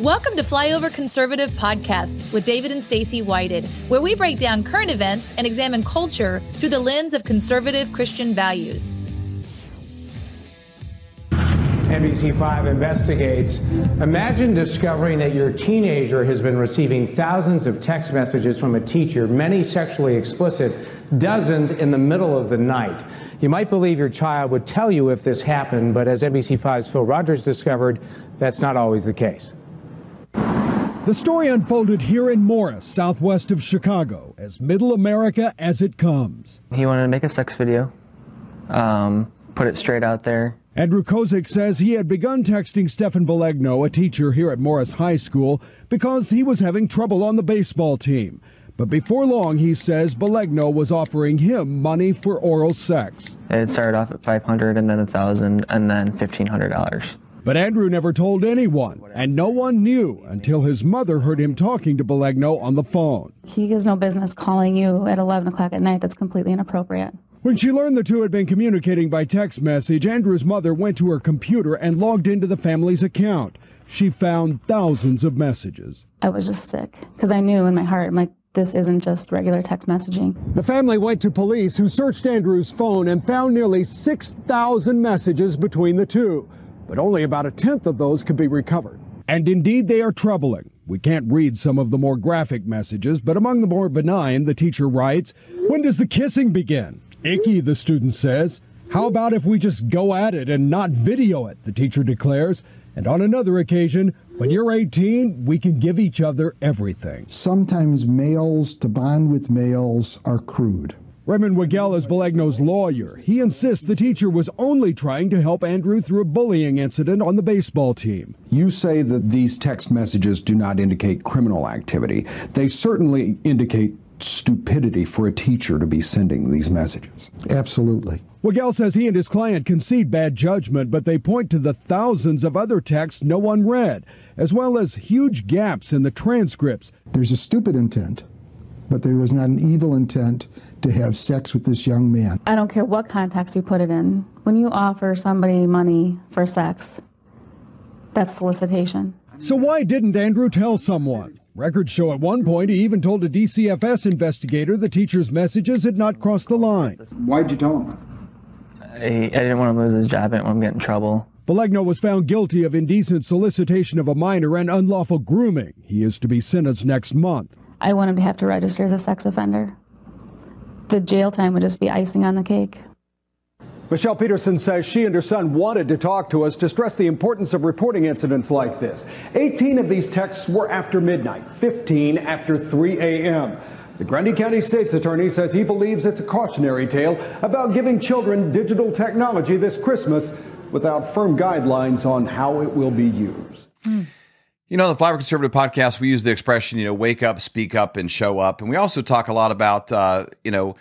Welcome to Flyover Conservative Podcast with David and Stacy Whited, where we break down current events and examine culture through the lens of conservative Christian values. NBC5 investigates. Imagine discovering that your teenager has been receiving thousands of text messages from a teacher, many sexually explicit, dozens in the middle of the night. You might believe your child would tell you if this happened, but as NBC5's Phil Rogers discovered, that's not always the case. The story unfolded here in Morris, southwest of Chicago, as middle America as it comes. He wanted to make a sex video, um, put it straight out there. Andrew Kozik says he had begun texting Stefan Belegno, a teacher here at Morris High School, because he was having trouble on the baseball team. But before long, he says Belegno was offering him money for oral sex. It started off at 500 and then 1000 and then $1,500. But Andrew never told anyone, and no one knew until his mother heard him talking to Belegno on the phone. He has no business calling you at 11 o'clock at night. That's completely inappropriate. When she learned the two had been communicating by text message, Andrew's mother went to her computer and logged into the family's account. She found thousands of messages. I was just sick because I knew in my heart, I'm like, this isn't just regular text messaging. The family went to police who searched Andrew's phone and found nearly 6,000 messages between the two but only about a tenth of those could be recovered. And indeed, they are troubling. We can't read some of the more graphic messages, but among the more benign, the teacher writes, When does the kissing begin? Icky, the student says. How about if we just go at it and not video it? The teacher declares. And on another occasion, when you're 18, we can give each other everything. Sometimes males to bond with males are crude. Raymond Wigel is Belegno's lawyer. He insists the teacher was only trying to help Andrew through a bullying incident on the baseball team. You say that these text messages do not indicate criminal activity. They certainly indicate stupidity for a teacher to be sending these messages. Absolutely. Wigel says he and his client concede bad judgment, but they point to the thousands of other texts no one read, as well as huge gaps in the transcripts. There's a stupid intent but there was not an evil intent to have sex with this young man. I don't care what context you put it in. When you offer somebody money for sex, that's solicitation. So why didn't Andrew tell someone? Records show at one point he even told a DCFS investigator the teacher's messages had not crossed the line. Why'd you tell him? I, I didn't want to lose his job. I didn't want to get in trouble. Belegno was found guilty of indecent solicitation of a minor and unlawful grooming. He is to be sentenced next month. I want him to have to register as a sex offender. The jail time would just be icing on the cake. Michelle Peterson says she and her son wanted to talk to us to stress the importance of reporting incidents like this. 18 of these texts were after midnight, 15 after 3 a.m. The Grundy County State's Attorney says he believes it's a cautionary tale about giving children digital technology this Christmas without firm guidelines on how it will be used. Mm. You know, the Flyover Conservative podcast, we use the expression, you know, wake up, speak up, and show up. And we also talk a lot about, uh, you know,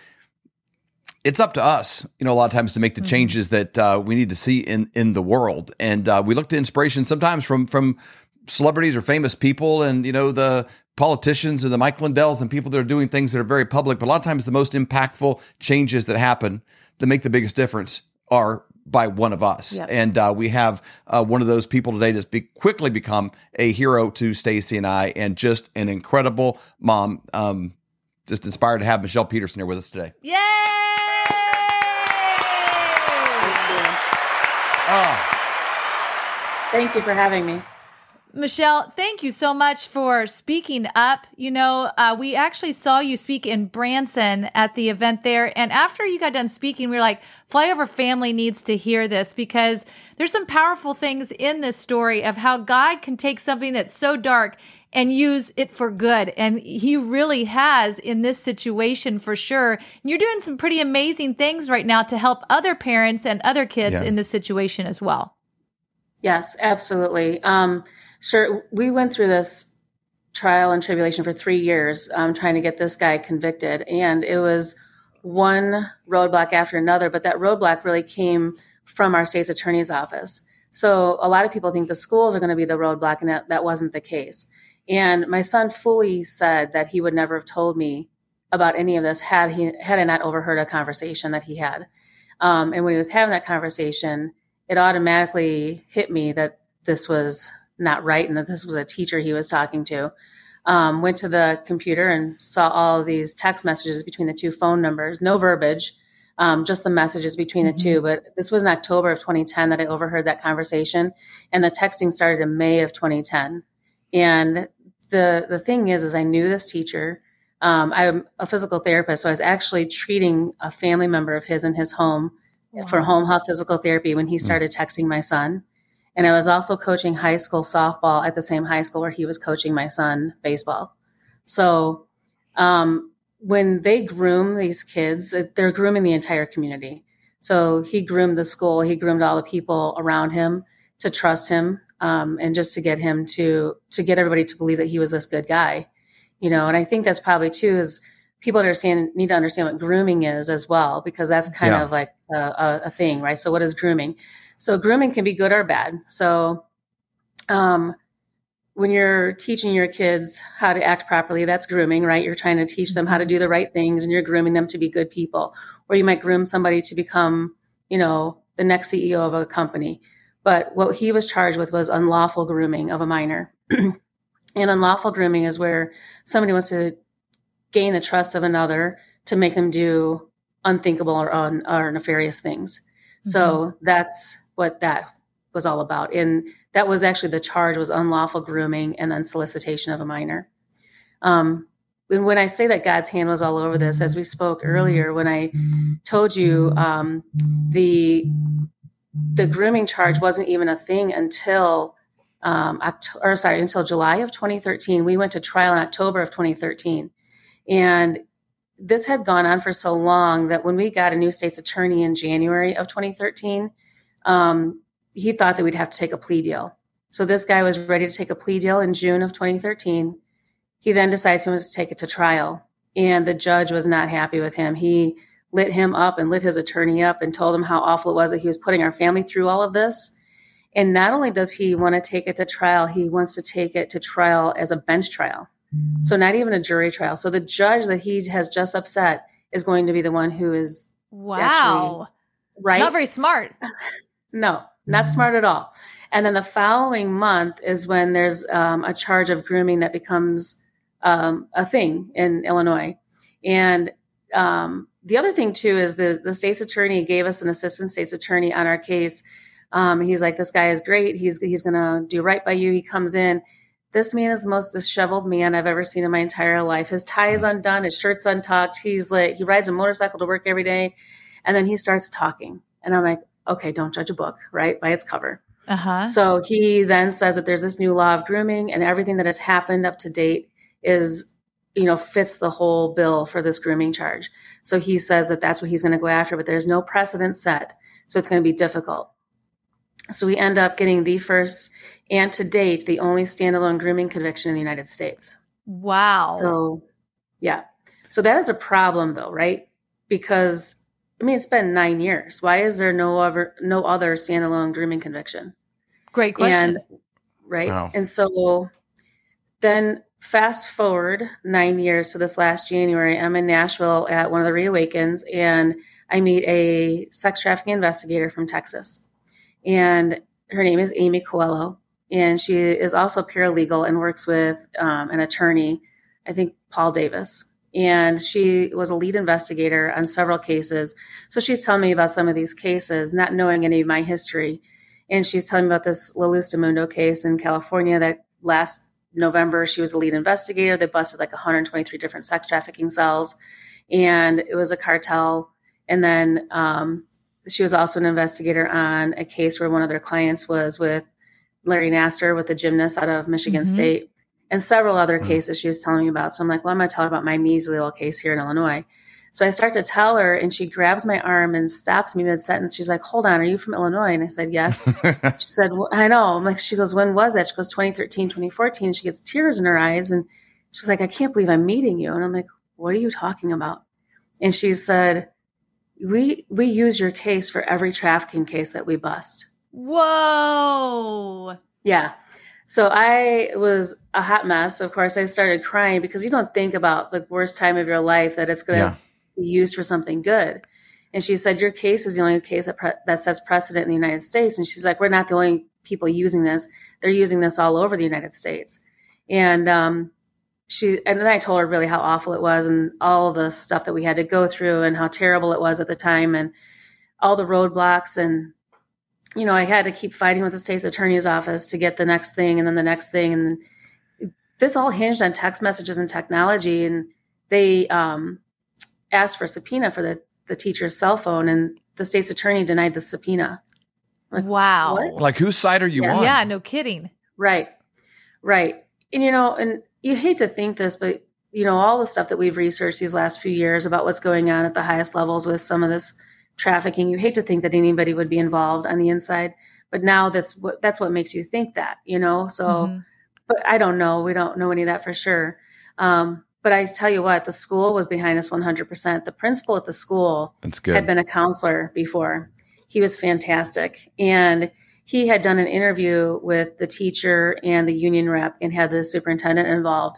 it's up to us, you know, a lot of times to make the mm-hmm. changes that uh, we need to see in in the world. And uh, we look to inspiration sometimes from from celebrities or famous people, and you know, the politicians and the Mike Lindells and people that are doing things that are very public. But a lot of times, the most impactful changes that happen that make the biggest difference are by one of us. Yep. And uh, we have uh, one of those people today that's be- quickly become a hero to Stacy and I, and just an incredible mom. Um, just inspired to have Michelle Peterson here with us today. Yay! Oh. Thank you for having me. Michelle, thank you so much for speaking up. You know, uh, we actually saw you speak in Branson at the event there. And after you got done speaking, we were like, Flyover family needs to hear this because there's some powerful things in this story of how God can take something that's so dark and use it for good. And he really has in this situation for sure. And you're doing some pretty amazing things right now to help other parents and other kids yeah. in this situation as well. Yes, absolutely. Um, Sure. We went through this trial and tribulation for three years um, trying to get this guy convicted. And it was one roadblock after another, but that roadblock really came from our state's attorney's office. So a lot of people think the schools are going to be the roadblock, and that, that wasn't the case. And my son fully said that he would never have told me about any of this had he had I not overheard a conversation that he had. Um, and when he was having that conversation, it automatically hit me that this was not right and that this was a teacher he was talking to. Um, went to the computer and saw all of these text messages between the two phone numbers, no verbiage, um, just the messages between the two. But this was in October of 2010 that I overheard that conversation, and the texting started in May of 2010. And the the thing is, is I knew this teacher. Um, I'm a physical therapist, so I was actually treating a family member of his in his home for home health physical therapy when he started texting my son. And I was also coaching high school softball at the same high school where he was coaching my son baseball. So um, when they groom these kids, they're grooming the entire community. So he groomed the school, he groomed all the people around him to trust him, um, and just to get him to to get everybody to believe that he was this good guy, you know. And I think that's probably too is people understand need to understand what grooming is as well because that's kind Yeah. of like a, a, a thing, right? So what is grooming? So grooming can be good or bad. So um, when you're teaching your kids how to act properly, that's grooming, right? You're trying to teach them how to do the right things and you're grooming them to be good people. Or you might groom somebody to become, you know, the next CEO of a company. But what he was charged with was unlawful grooming of a minor. and unlawful grooming is where somebody wants to gain the trust of another to make them do unthinkable or, un, or nefarious things. So that's what that was all about. And that was actually the charge was unlawful grooming and then solicitation of a minor. Um, and when I say that God's hand was all over this, as we spoke earlier, when I told you um, the the grooming charge wasn't even a thing until um, October, or sorry, until July of 2013. We went to trial in October of 2013, and this had gone on for so long that when we got a new state's attorney in January of 2013, um, he thought that we'd have to take a plea deal. So this guy was ready to take a plea deal in June of 2013. He then decides he wants to take it to trial, and the judge was not happy with him. He lit him up and lit his attorney up and told him how awful it was that he was putting our family through all of this. And not only does he want to take it to trial, he wants to take it to trial as a bench trial. So not even a jury trial. So the judge that he has just upset is going to be the one who is Wow. right. Not very smart. No, not smart at all. And then the following month is when there's um, a charge of grooming that becomes um, a thing in Illinois. And um, the other thing too is the the state's attorney gave us an assistant state's attorney on our case. Um, he's like, this guy is great. He's he's gonna do right by you. He comes in. This man is the most disheveled man I've ever seen in my entire life. His tie is undone. His shirt's untucked. He's like, he rides a motorcycle to work every day, and then he starts talking. And I'm like, okay, don't judge a book, right, by its cover. Uh huh. So he then says that there's this new law of grooming, and everything that has happened up to date is, you know, fits the whole bill for this grooming charge. So he says that that's what he's going to go after, but there's no precedent set, so it's going to be difficult. So we end up getting the first and to date the only standalone grooming conviction in the United States. Wow. So, yeah. So that is a problem, though, right? Because I mean, it's been nine years. Why is there no other no other standalone grooming conviction? Great question. And right, Wow. and so then fast forward nine years to this last January, I'm in Nashville at one of the Reawakens, and I meet a sex trafficking investigator from Texas, and her name is Amy Coelho, and she is also paralegal and works with um, an attorney, I think Paul Davis. And she was a lead investigator on several cases. So she's telling me about some of these cases, not knowing any of my history. And she's telling me about this La Luz de Mundo case in California that last November she was the lead investigator. They busted like 123 different sex trafficking cells, and it was a cartel. And then um, she was also an investigator on a case where one of their clients was with Larry Nassar, with the gymnast out of Michigan Mhm. State, and several other Mhm. cases she was telling me about. So I'm like, well, I'm going to tell her about my measly little case here in Illinois. So I start to tell her, and she grabs my arm and stops me mid sentence. She's like, "Hold on, are you from Illinois?" And I said, "Yes." she said, well, "I know." I'm like, she goes, "When was that?" She goes, "2013, 2014." She gets tears in her eyes, and she's like, "I can't believe I'm meeting you." And I'm like, "What are you talking about?" And she said, "We we use your case for every trafficking case that we bust." Whoa. Yeah. So I was a hot mess. Of course, I started crying because you don't think about the worst time of your life that it's going to Yeah. be used for something good. And she said, Your case is the only case that, pre- that sets precedent in the United States. And she's like, We're not the only people using this. They're using this all over the United States. And um, she and then I told her really how awful it was and all the stuff that we had to go through and how terrible it was at the time and all the roadblocks and you know I had to keep fighting with the state's attorney's office to get the next thing and then the next thing and this all hinged on text messages and technology and they um, asked for a subpoena for the the teacher's cell phone and the state's attorney denied the subpoena. Like, wow. What? Like whose side are you yeah. on? Yeah, no kidding. Right. Right. And you know, and you hate to think this, but you know, all the stuff that we've researched these last few years about what's going on at the highest levels with some of this trafficking, you hate to think that anybody would be involved on the inside. But now that's what that's what makes you think that, you know. So mm-hmm. but I don't know. We don't know any of that for sure. Um, but I tell you what, the school was behind us 100%. The principal at the school That's good. had been a counselor before. He was fantastic. And he had done an interview with the teacher and the union rep and had the superintendent involved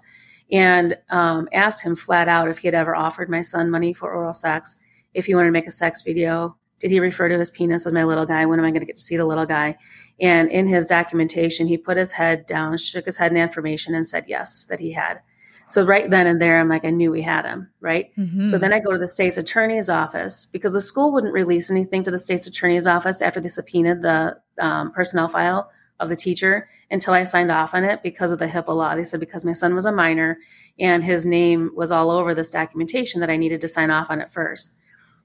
and um, asked him flat out if he had ever offered my son money for oral sex, if he wanted to make a sex video. Did he refer to his penis as my little guy? When am I going to get to see the little guy? And in his documentation, he put his head down, shook his head in affirmation, and said yes, that he had. So right then and there, I'm like, I knew we had him, right? Mm-hmm. So then I go to the state's attorney's office because the school wouldn't release anything to the state's attorney's office after they subpoenaed the um, personnel file of the teacher until I signed off on it because of the HIPAA law. They said because my son was a minor and his name was all over this documentation that I needed to sign off on it first.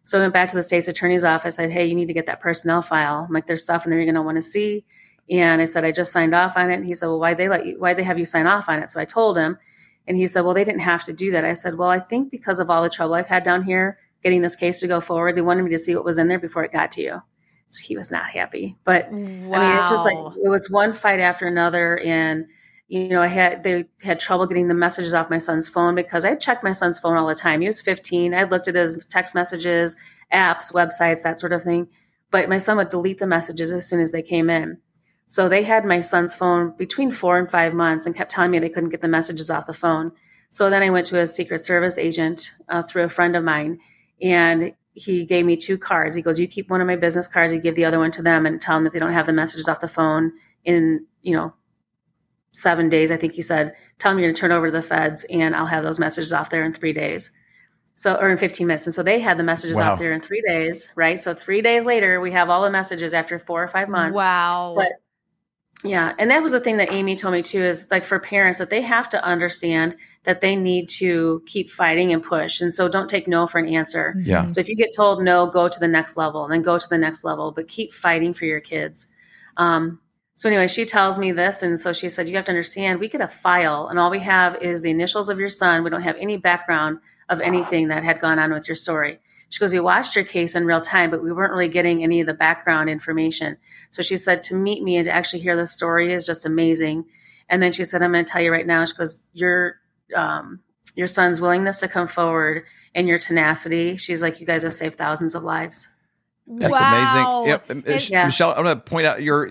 So I went back to the state's attorney's office. I said, Hey, you need to get that personnel file. I'm like, there's stuff in there you're going to want to see. And I said, I just signed off on it. And he said, well, why'd they let you, why'd they have you sign off on it? So I told him and he said, Well, they didn't have to do that. I said, Well, I think because of all the trouble I've had down here getting this case to go forward, they wanted me to see what was in there before it got to you. So he was not happy. But wow. I mean, it's just like it was one fight after another. And, you know, I had they had trouble getting the messages off my son's phone because I checked my son's phone all the time. He was 15. I looked at his text messages, apps, websites, that sort of thing. But my son would delete the messages as soon as they came in. So they had my son's phone between four and five months and kept telling me they couldn't get the messages off the phone. So then I went to a Secret Service agent uh, through a friend of mine, and he gave me two cards. He goes, "You keep one of my business cards, you give the other one to them, and tell them if they don't have the messages off the phone in you know seven days." I think he said, "Tell them you're going to turn over to the feds, and I'll have those messages off there in three days." So, or in 15 minutes. And so they had the messages wow. off there in three days, right? So three days later, we have all the messages after four or five months. Wow. But yeah, and that was the thing that Amy told me too is like for parents that they have to understand that they need to keep fighting and push. And so don't take no for an answer. Yeah. So if you get told no, go to the next level and then go to the next level, but keep fighting for your kids. Um, so anyway, she tells me this, and so she said, "You have to understand. We get a file, and all we have is the initials of your son. We don't have any background of anything that had gone on with your story." She goes, We watched your case in real time, but we weren't really getting any of the background information. So she said, To meet me and to actually hear the story is just amazing. And then she said, I'm going to tell you right now. She goes, Your, um, your son's willingness to come forward and your tenacity. She's like, You guys have saved thousands of lives. That's wow. amazing. Yep. yeah. Michelle, I'm going to point out your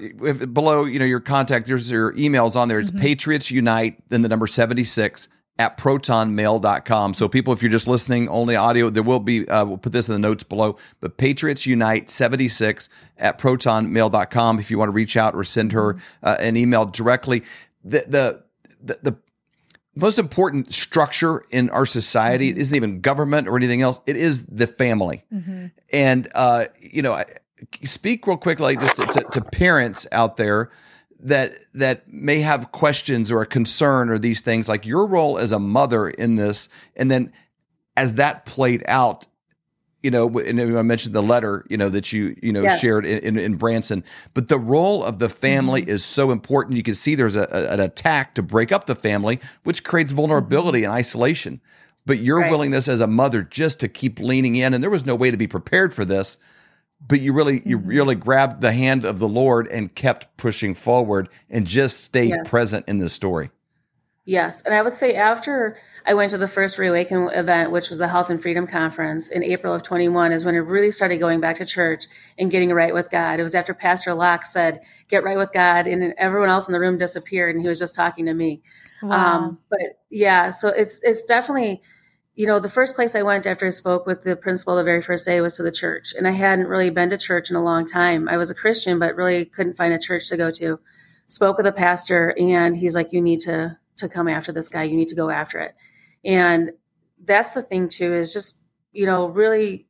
below, you know, your contact, there's your emails on there. It's mm-hmm. Patriots Unite, then the number 76 at protonmail.com. So, people, if you're just listening only audio, there will be, uh, we'll put this in the notes below, but Patriots Unite 76 at protonmail.com if you want to reach out or send her uh, an email directly. The, the, the, the most important structure in our society mm-hmm. isn't even government or anything else, it is the family. Mm-hmm. And, uh, you know, speak real quick, like just to, to, to parents out there that that may have questions or a concern or these things like your role as a mother in this and then as that played out you know and i mentioned the letter you know that you you know yes. shared in, in, in, branson but the role of the family mm-hmm. is so important you can see there's a, a, an attack to break up the family which creates vulnerability mm-hmm. and isolation but your right. willingness as a mother just to keep leaning in and there was no way to be prepared for this but you really you mm-hmm. really grabbed the hand of the Lord and kept pushing forward and just stayed yes. present in the story. Yes, and I would say after I went to the first Reawaken event, which was the Health and Freedom Conference in April of 21, is when I really started going back to church and getting right with God. It was after Pastor Locke said, "Get right with God," and everyone else in the room disappeared, and he was just talking to me. Wow. Um, but yeah, so it's it's definitely you know, the first place I went after I spoke with the principal the very first day was to the church. And I hadn't really been to church in a long time. I was a Christian, but really couldn't find a church to go to. Spoke with a pastor and he's like, you need to, to come after this guy. You need to go after it. And that's the thing too, is just, you know, really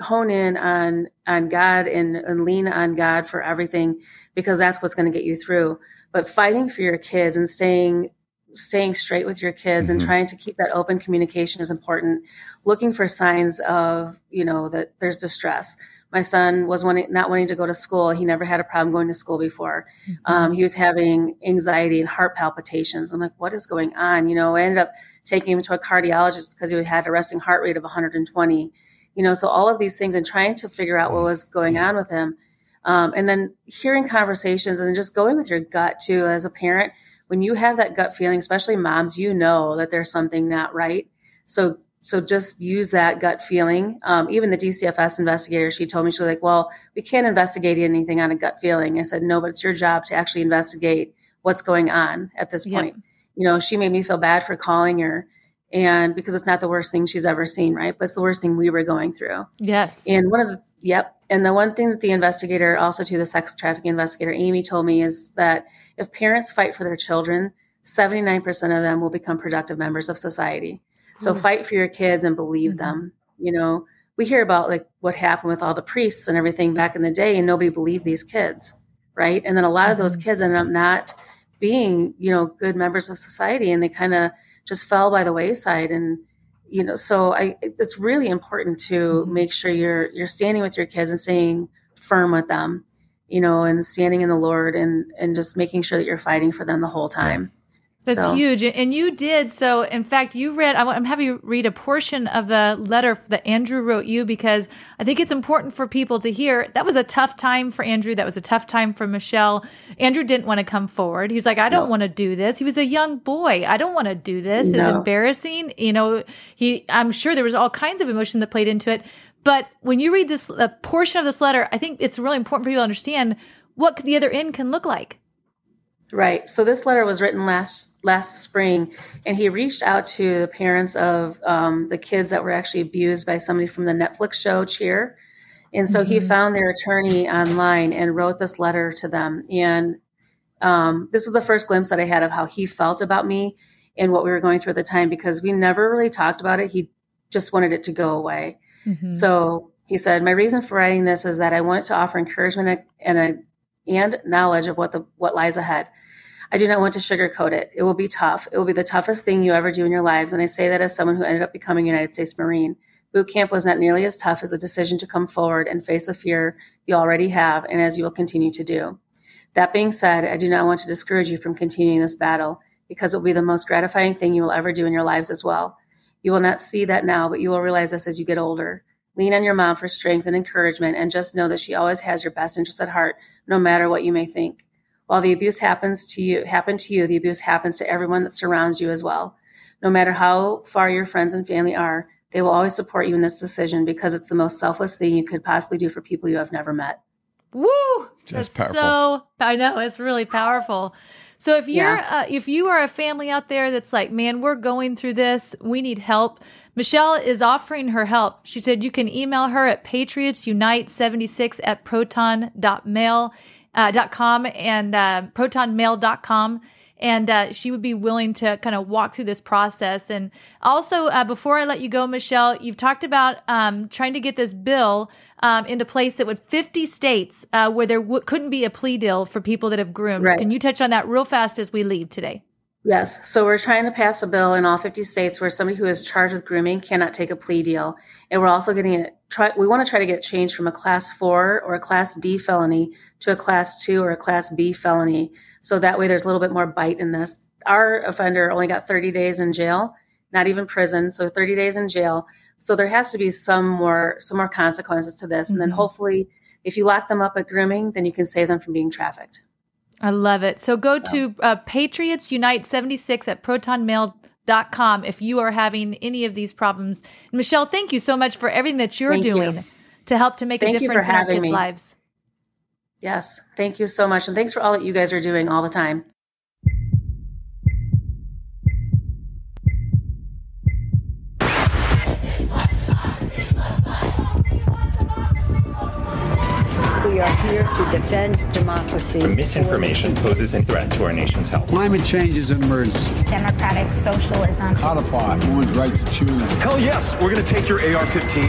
hone in on, on God and, and lean on God for everything because that's what's going to get you through. But fighting for your kids and staying staying straight with your kids mm-hmm. and trying to keep that open communication is important looking for signs of you know that there's distress my son was wanting, not wanting to go to school. He never had a problem going to school before. Mm-hmm. um, he was having anxiety and heart palpitations. I'm like what is going on? You know i ended up taking him to a cardiologist because he had a resting heart rate of 120 you know so all of these things and trying to figure out what was going on with him. Um, and then hearing conversations and then just going with your gut too. As a parent when you have that gut feeling, especially moms, you know that there's something not right. So so just use that gut feeling. Um, even the DCFS investigator, she told me she was like, "Well, we can't investigate anything on a gut feeling." I said, "No, but it's your job to actually investigate what's going on at this point." Yep. You know, she made me feel bad for calling her and because it's not the worst thing she's ever seen, right? But it's the worst thing we were going through. Yes. And one of the, yep. And the one thing that the investigator, also to the sex trafficking investigator, Amy told me is that if parents fight for their children, 79% of them will become productive members of society. So mm. fight for your kids and believe mm-hmm. them. You know, we hear about like what happened with all the priests and everything back in the day, and nobody believed these kids, right? And then a lot mm-hmm. of those mm-hmm. kids ended up not being, you know, good members of society, and they kind of just fell by the wayside and you know so i it's really important to mm-hmm. make sure you're you're standing with your kids and staying firm with them you know and standing in the lord and and just making sure that you're fighting for them the whole time that's so. huge. And you did. So, in fact, you read, I'm having you read a portion of the letter that Andrew wrote you because I think it's important for people to hear. That was a tough time for Andrew. That was a tough time for Michelle. Andrew didn't want to come forward. He's like, I don't no. want to do this. He was a young boy. I don't want to do this. No. It's embarrassing. You know, he, I'm sure there was all kinds of emotion that played into it. But when you read this a portion of this letter, I think it's really important for you to understand what the other end can look like. Right. So this letter was written last last spring, and he reached out to the parents of um, the kids that were actually abused by somebody from the Netflix show Cheer. And so mm-hmm. he found their attorney online and wrote this letter to them. And um, this was the first glimpse that I had of how he felt about me and what we were going through at the time because we never really talked about it. He just wanted it to go away. Mm-hmm. So he said, "My reason for writing this is that I wanted to offer encouragement and a and knowledge of what the what lies ahead. I do not want to sugarcoat it. It will be tough. It will be the toughest thing you ever do in your lives. And I say that as someone who ended up becoming a United States Marine. Boot camp was not nearly as tough as the decision to come forward and face the fear you already have and as you will continue to do. That being said, I do not want to discourage you from continuing this battle because it will be the most gratifying thing you will ever do in your lives as well. You will not see that now, but you will realize this as you get older. Lean on your mom for strength and encouragement and just know that she always has your best interest at heart, no matter what you may think. While the abuse happens to you, happen to you, the abuse happens to everyone that surrounds you as well. No matter how far your friends and family are, they will always support you in this decision because it's the most selfless thing you could possibly do for people you have never met. Woo! That's, That's so I know it's really powerful. So if you're yeah. uh, if you are a family out there that's like, man, we're going through this, we need help. Michelle is offering her help. She said you can email her at patriotsunite76 at proton.mail uh, dot com and uh, protonmail.com and uh, she would be willing to kind of walk through this process. And also, uh, before I let you go, Michelle, you've talked about um, trying to get this bill um, into place that would 50 states uh, where there w- couldn't be a plea deal for people that have groomed. Right. Can you touch on that real fast as we leave today? Yes. So we're trying to pass a bill in all 50 states where somebody who is charged with grooming cannot take a plea deal. And we're also getting it, try, we want to try to get it changed from a class four or a class D felony to a class two or a class B felony. So that way there's a little bit more bite in this. Our offender only got 30 days in jail, not even prison. So 30 days in jail. So there has to be some more, some more consequences to this. Mm-hmm. And then mm-hmm. hopefully if you lock them up at grooming, then you can save them from being trafficked. I love it. So go to uh, Patriots Unite 76 at protonmail.com if you are having any of these problems. Michelle, thank you so much for everything that you're thank doing you. to help to make thank a difference in our kids' me. lives. Yes, thank you so much. And thanks for all that you guys are doing all the time. We are here to defend democracy. Misinformation poses a threat to our nation's health. Climate change is an emergency. Democratic socialism. Codify one's right to choose. Hell yes, we're going to take your AR 15.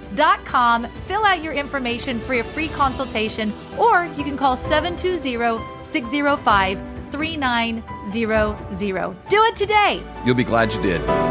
fill out your information for a free consultation, or you can call 720 605 3900. Do it today. You'll be glad you did.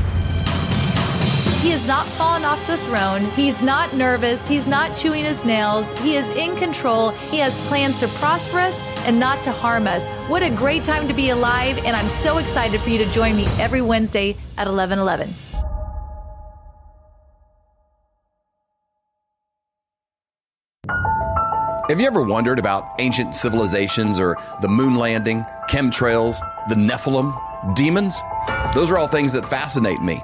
He has not fallen off the throne. He's not nervous. He's not chewing his nails. He is in control. He has plans to prosper us and not to harm us. What a great time to be alive. And I'm so excited for you to join me every Wednesday at 1111. Have you ever wondered about ancient civilizations or the moon landing, chemtrails, the Nephilim, demons? Those are all things that fascinate me.